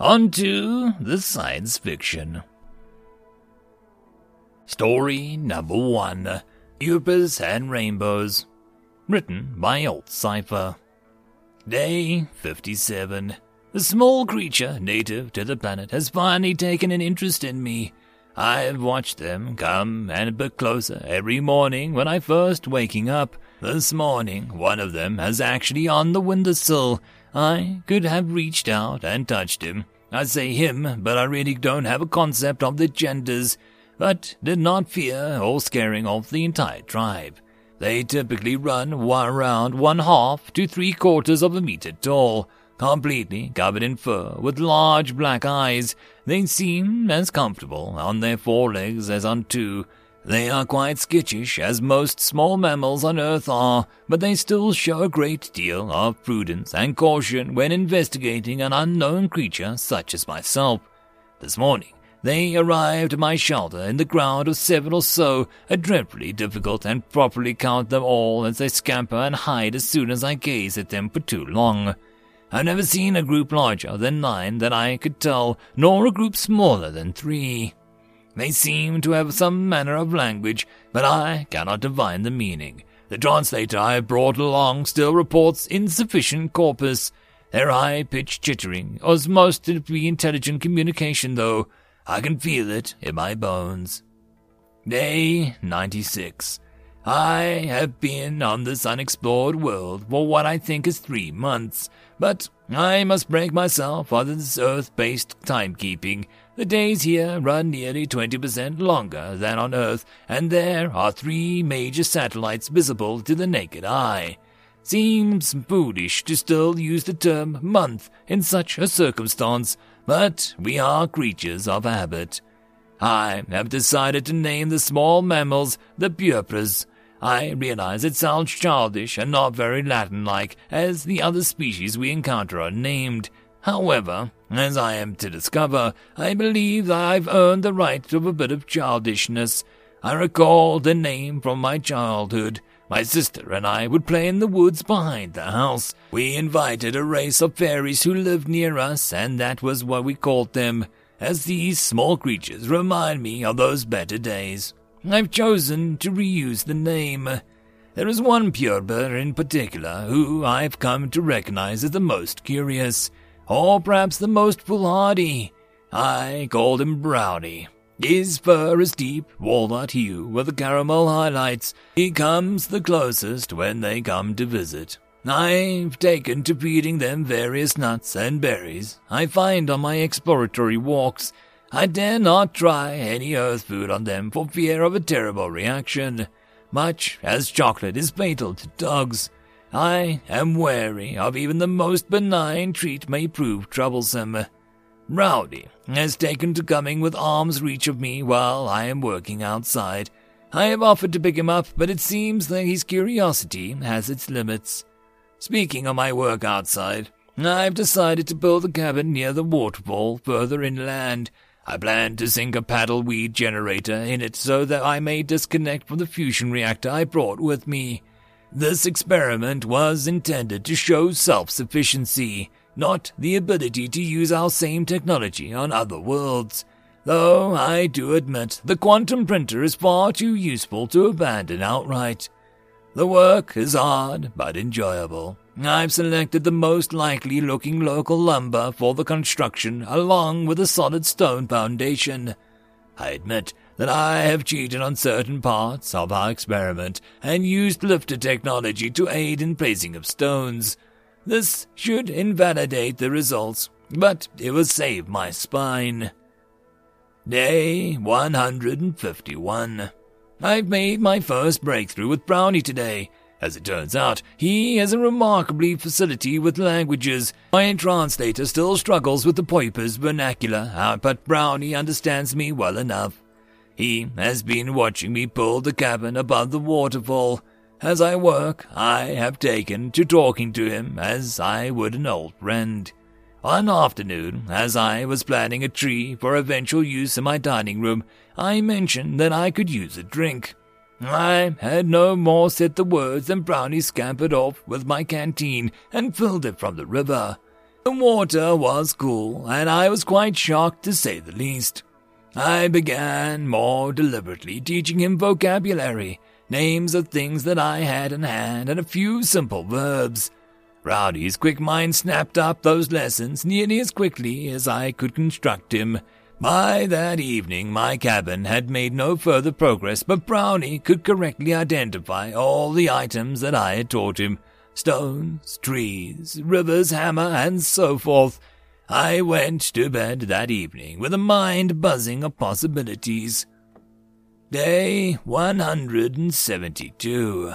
On to the science fiction. Story number one Pupas and Rainbows. Written by Alt Cipher. Day 57. The small creature native to the planet has finally taken an interest in me. I have watched them come and bit closer every morning when I first waking up. This morning, one of them has actually on the windowsill, I could have reached out and touched him. I say him, but I really don't have a concept of the genders, but did not fear or scaring off the entire tribe. They typically run around one half to three quarters of a meter tall, completely covered in fur, with large black eyes. They seem as comfortable on their forelegs as on two, they are quite skittish, as most small mammals on Earth are, but they still show a great deal of prudence and caution when investigating an unknown creature such as myself. This morning, they arrived at my shelter in the crowd of seven or so, a dreadfully difficult and properly count them all as they scamper and hide as soon as I gaze at them for too long. I've never seen a group larger than nine that I could tell, nor a group smaller than three. They seem to have some manner of language, but I cannot divine the meaning. The translator I have brought along still reports insufficient corpus. Their high-pitched chittering was most to be intelligent communication, though. I can feel it in my bones. Day 96. I have been on this unexplored world for what I think is three months, but I must break myself of this earth-based timekeeping. The days here run nearly 20% longer than on Earth, and there are three major satellites visible to the naked eye. Seems foolish to still use the term month in such a circumstance, but we are creatures of habit. I have decided to name the small mammals the pupas. I realize it sounds childish and not very Latin like, as the other species we encounter are named. However, as I am to discover, I believe that I've earned the right of a bit of childishness. I recall the name from my childhood. My sister and I would play in the woods behind the house. We invited a race of fairies who lived near us, and that was what we called them, as these small creatures remind me of those better days. I've chosen to reuse the name. There is one pupa in particular who I've come to recognize as the most curious or perhaps the most foolhardy. I called him Brownie. His fur is deep walnut hue with the caramel highlights. He comes the closest when they come to visit. I've taken to feeding them various nuts and berries I find on my exploratory walks. I dare not try any earth food on them for fear of a terrible reaction, much as chocolate is fatal to dogs. I am wary of even the most benign treat may prove troublesome. Rowdy has taken to coming with arm's reach of me while I am working outside. I have offered to pick him up, but it seems that his curiosity has its limits. Speaking of my work outside, I've decided to build a cabin near the waterfall further inland. I plan to sink a paddle weed generator in it so that I may disconnect from the fusion reactor I brought with me. This experiment was intended to show self-sufficiency, not the ability to use our same technology on other worlds. Though I do admit the quantum printer is far too useful to abandon outright. The work is hard but enjoyable. I've selected the most likely looking local lumber for the construction along with a solid stone foundation. I admit that I have cheated on certain parts of our experiment and used lifter technology to aid in placing of stones. This should invalidate the results, but it will save my spine. Day 151. I've made my first breakthrough with Brownie today. As it turns out, he has a remarkably facility with languages. My translator still struggles with the Poiper's vernacular, uh, but Brownie understands me well enough. He has been watching me pull the cabin above the waterfall. As I work, I have taken to talking to him as I would an old friend. One afternoon, as I was planting a tree for eventual use in my dining room, I mentioned that I could use a drink. I had no more said the words than Brownie scampered off with my canteen and filled it from the river. The water was cool, and I was quite shocked to say the least. I began more deliberately teaching him vocabulary, names of things that I had in hand, and a few simple verbs. Rowdy's quick mind snapped up those lessons nearly as quickly as I could construct him. By that evening, my cabin had made no further progress, but Brownie could correctly identify all the items that I had taught him stones, trees, rivers, hammer, and so forth. I went to bed that evening with a mind buzzing of possibilities. Day 172.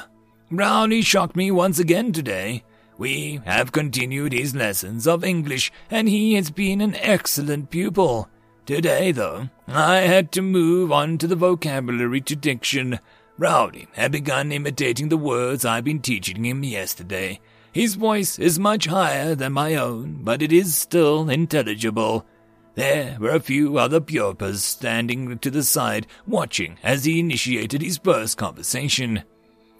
Brownie shocked me once again today. We have continued his lessons of English, and he has been an excellent pupil. Today, though, I had to move on to the vocabulary to diction. Rowdy had begun imitating the words I'd been teaching him yesterday. His voice is much higher than my own, but it is still intelligible. There were a few other pupils standing to the side, watching as he initiated his first conversation.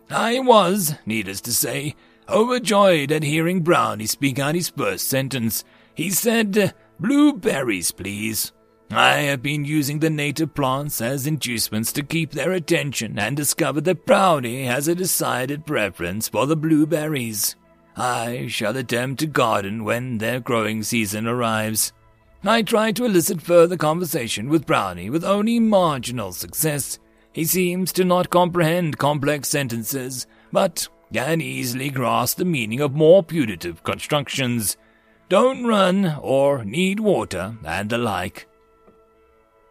I was, needless to say, overjoyed at hearing Brownie speak out his first sentence. He said, Blueberries, please. I have been using the native plants as inducements to keep their attention and discovered that Brownie has a decided preference for the blueberries. I shall attempt to garden when their growing season arrives. I tried to elicit further conversation with Brownie with only marginal success. He seems to not comprehend complex sentences, but can easily grasp the meaning of more putative constructions. Don't run or need water and the like.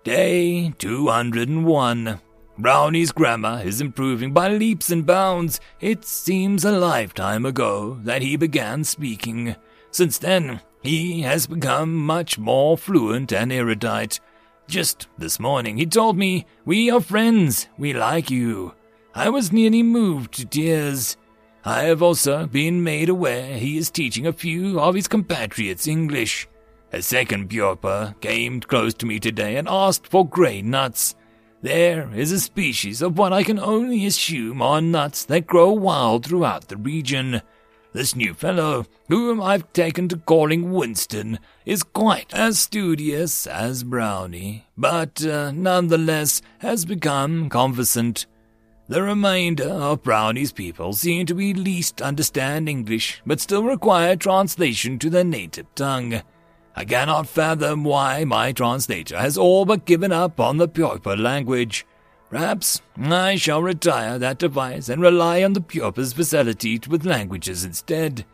Day 201. Brownie's grammar is improving by leaps and bounds. It seems a lifetime ago that he began speaking. Since then, he has become much more fluent and erudite. Just this morning he told me, We are friends, we like you. I was nearly moved to tears. I have also been made aware he is teaching a few of his compatriots English. A second pupil came close to me today and asked for grey nuts. There is a species of what I can only assume are nuts that grow wild throughout the region. This new fellow, whom I've taken to calling Winston, is quite as studious as Brownie, but uh, nonetheless has become conversant. The remainder of Brownie's people seem to be least understand English, but still require translation to their native tongue. I cannot fathom why my translator has all but given up on the Purple language. Perhaps I shall retire that device and rely on the Purple's facility with languages instead.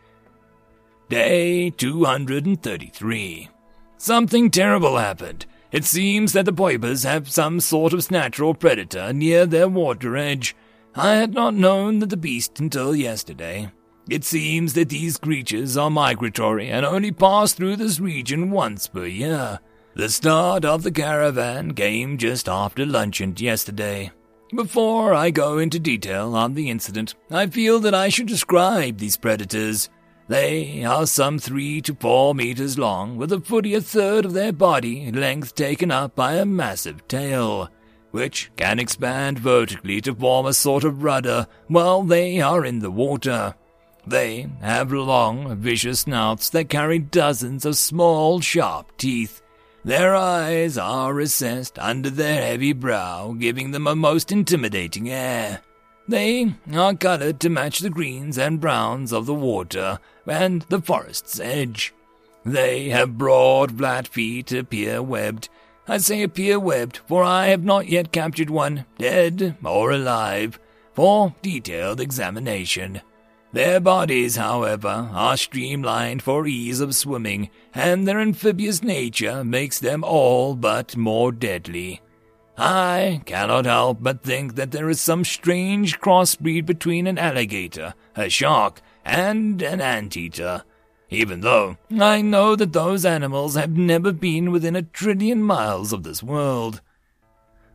Day 233. Something terrible happened. It seems that the Poipers have some sort of natural predator near their water edge. I had not known that the beast until yesterday. It seems that these creatures are migratory and only pass through this region once per year. The start of the caravan came just after luncheon yesterday. Before I go into detail on the incident, I feel that I should describe these predators. They are some three to four meters long, with a fully a third of their body length taken up by a massive tail, which can expand vertically to form a sort of rudder while they are in the water. They have long, vicious snouts that carry dozens of small, sharp teeth their eyes are recessed under their heavy brow, giving them a most intimidating air. They are colored to match the greens and browns of the water and the forest's edge. They have broad, flat feet, appear webbed. I say appear webbed, for I have not yet captured one, dead or alive, for detailed examination. Their bodies, however, are streamlined for ease of swimming, and their amphibious nature makes them all but more deadly. I cannot help but think that there is some strange crossbreed between an alligator, a shark, and an anteater, even though I know that those animals have never been within a trillion miles of this world.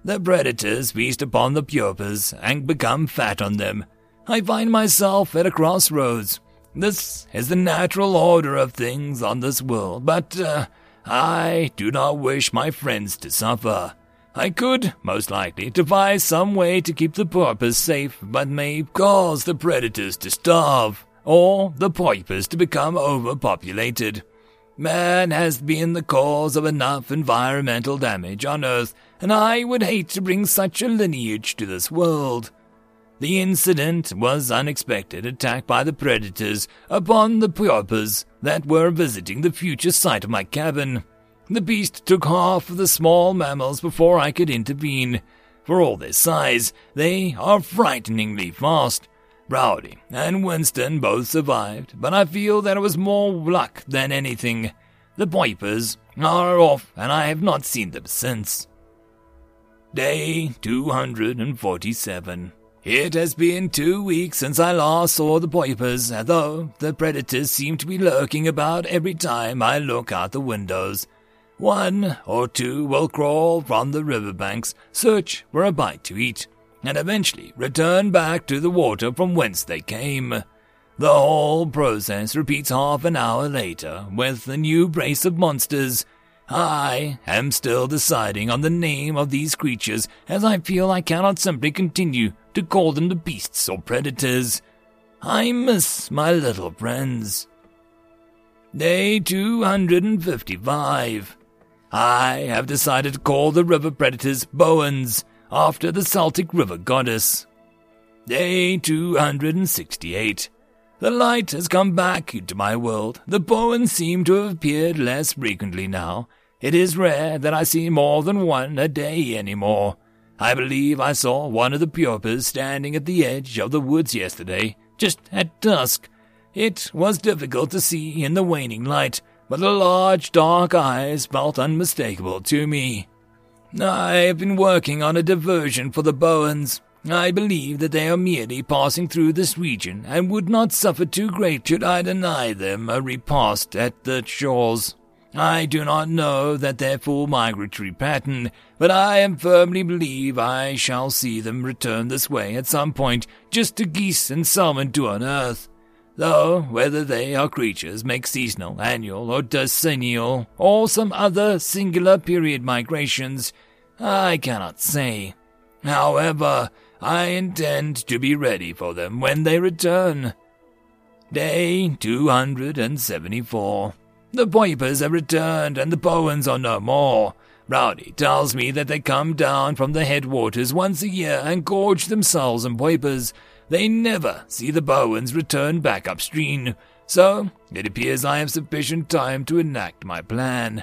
The predators feast upon the pupas and become fat on them. I find myself at a crossroads. This is the natural order of things on this world, but uh, I do not wish my friends to suffer. I could, most likely, devise some way to keep the pupas safe, but may cause the predators to starve, or the pupas to become overpopulated. Man has been the cause of enough environmental damage on Earth, and I would hate to bring such a lineage to this world. The incident was unexpected attack by the predators upon the pupas that were visiting the future site of my cabin. The beast took half of the small mammals before I could intervene. For all their size, they are frighteningly fast. Brownie and Winston both survived, but I feel that it was more luck than anything. The Vipers are off, and I have not seen them since. Day 247. It has been two weeks since I last saw the Vipers, though the predators seem to be lurking about every time I look out the windows. One or two will crawl from the riverbanks, search for a bite to eat and eventually return back to the water from whence they came. The whole process repeats half an hour later with a new brace of monsters. I am still deciding on the name of these creatures as I feel I cannot simply continue to call them the beasts or predators. I miss my little friends. Day 255. I have decided to call the river predators Boans after the Celtic River goddess. Day 268. The light has come back into my world. The Boans seem to have appeared less frequently now. It is rare that I see more than one a day anymore. I believe I saw one of the pupas standing at the edge of the woods yesterday, just at dusk. It was difficult to see in the waning light, but the large dark eyes felt unmistakable to me. I have been working on a diversion for the Boans. I believe that they are merely passing through this region and would not suffer too great should I deny them a repast at the shores. I do not know that their full migratory pattern, but I am firmly believe I shall see them return this way at some point, just to geese and salmon to unearth. Though whether they are creatures make seasonal, annual, or decennial, or some other singular period migrations, I cannot say. However, I intend to be ready for them when they return. Day 274. The Vipers have returned and the Boans are no more. Rowdy tells me that they come down from the headwaters once a year and gorge themselves on Vipers, they never see the Boans return back upstream, so it appears I have sufficient time to enact my plan.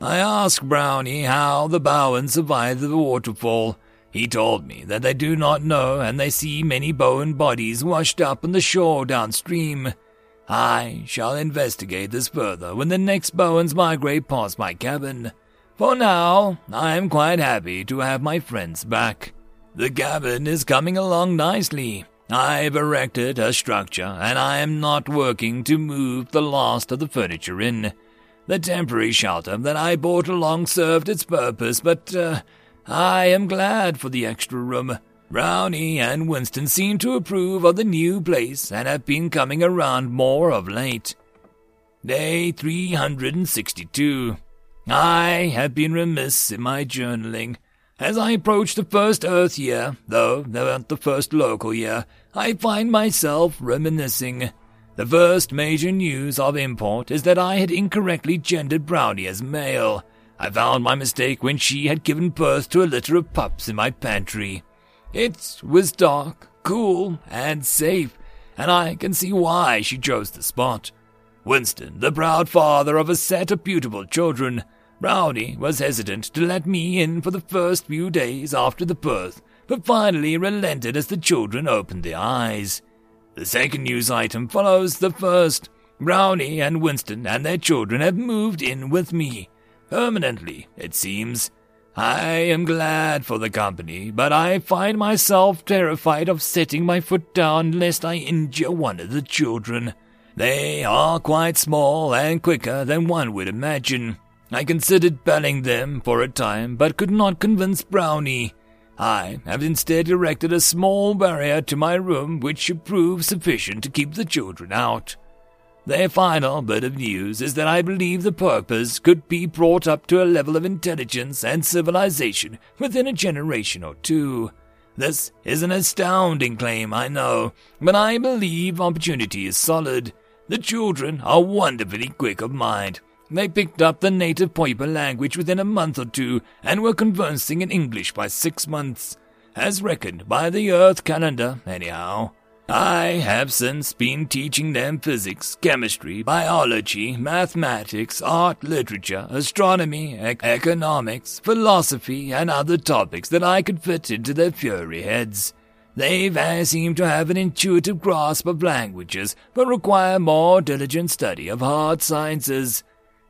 I ask Brownie how the Boans survived the waterfall. He told me that they do not know and they see many Boan bodies washed up on the shore downstream. I shall investigate this further when the next Boans migrate past my cabin. For now, I am quite happy to have my friends back. The cabin is coming along nicely. I've erected a structure, and I am not working to move the last of the furniture in. The temporary shelter that I brought along served its purpose, but uh, I am glad for the extra room. Brownie and Winston seem to approve of the new place and have been coming around more of late. Day 362. I have been remiss in my journaling. As I approach the first Earth year, though not the first local year, I find myself reminiscing. The first major news of import is that I had incorrectly gendered Brownie as male. I found my mistake when she had given birth to a litter of pups in my pantry. It was dark, cool, and safe, and I can see why she chose the spot. Winston, the proud father of a set of beautiful children, Brownie was hesitant to let me in for the first few days after the birth, but finally relented as the children opened their eyes. The second news item follows the first. Brownie and Winston and their children have moved in with me. Permanently, it seems. I am glad for the company, but I find myself terrified of setting my foot down lest I injure one of the children. They are quite small and quicker than one would imagine. I considered belling them for a time, but could not convince Brownie. I have instead erected a small barrier to my room which should prove sufficient to keep the children out. The final bit of news is that I believe the Purpose could be brought up to a level of intelligence and civilization within a generation or two. This is an astounding claim, I know, but I believe opportunity is solid. The children are wonderfully quick of mind. They picked up the native Poiper language within a month or two and were conversing in English by six months, as reckoned by the Earth calendar, anyhow. I have since been teaching them physics, chemistry, biology, mathematics, art, literature, astronomy, e- economics, philosophy, and other topics that I could fit into their fury heads. They seem to have an intuitive grasp of languages, but require more diligent study of hard sciences.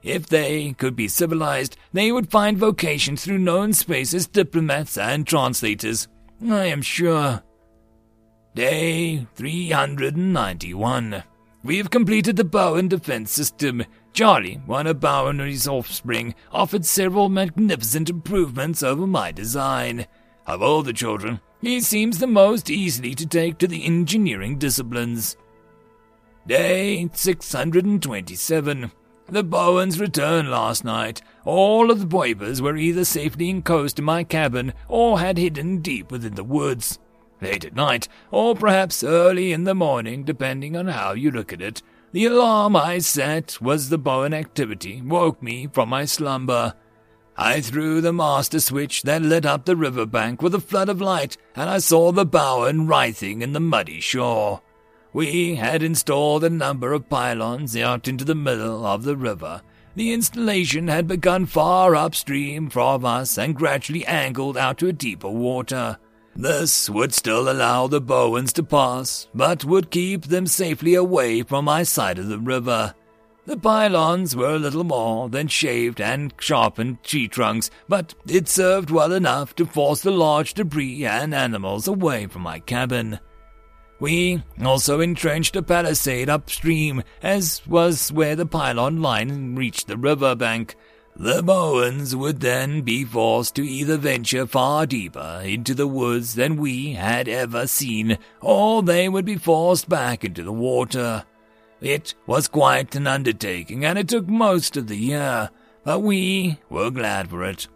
If they could be civilized, they would find vocation through known space as diplomats and translators. I am sure. Day 391. We have completed the Boan defense system. Charlie, one of Bowen's offspring, offered several magnificent improvements over my design. Of all the children, he seems the most easily to take to the engineering disciplines. Day 627. The Boans returned last night. All of the Poipers were either safely enclosed in my cabin or had hidden deep within the woods. Late at night, or perhaps early in the morning, depending on how you look at it, the alarm I set was the Boan activity woke me from my slumber. I threw the master switch that lit up the river bank with a flood of light, and I saw the Boan writhing in the muddy shore. We had installed a number of pylons out into the middle of the river. The installation had begun far upstream from us and gradually angled out to a deeper water. This would still allow the Boans to pass, but would keep them safely away from my side of the river. The pylons were little more than shaved and sharpened tree trunks, but it served well enough to force the large debris and animals away from my cabin. We also entrenched a palisade upstream, as was where the pylon line reached the river bank. The Boans would then be forced to either venture far deeper into the woods than we had ever seen, or they would be forced back into the water. It was quite an undertaking, and it took most of the year, but we were glad for it.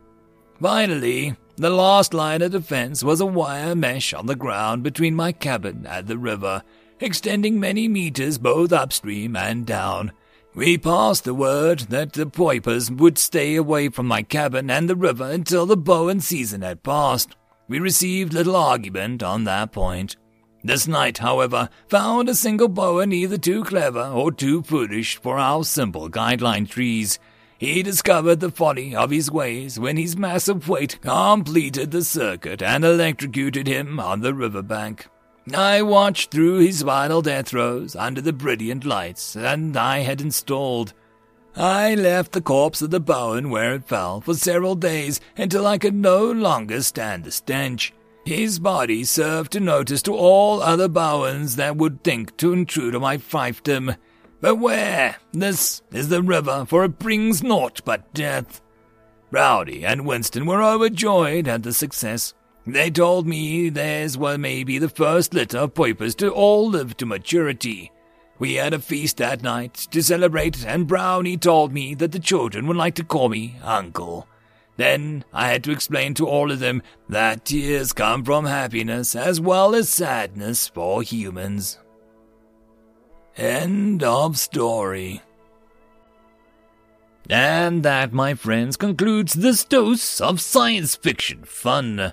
Finally, the last line of defense was a wire mesh on the ground between my cabin and the river, extending many meters both upstream and down. We passed the word that the Poipers would stay away from my cabin and the river until the Boan season had passed. We received little argument on that point. This night, however, found a single Boan either too clever or too foolish for our simple guideline trees. He discovered the folly of his ways when his massive weight completed the circuit and electrocuted him on the river bank. I watched through his final death throes under the brilliant lights that I had installed. I left the corpse of the Boan where it fell for several days until I could no longer stand the stench. His body served to notice to all other Boans that would think to intrude on my fiefdom. Beware! This is the river, for it brings naught but death. Rowdy and Winston were overjoyed at the success. They told me theirs were maybe the first litter of Poipers to all live to maturity. We had a feast that night to celebrate, and Brownie told me that the children would like to call me Uncle. Then I had to explain to all of them that tears come from happiness as well as sadness for humans. End of story. And that, my friends, concludes this dose of science fiction fun.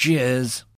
Cheers.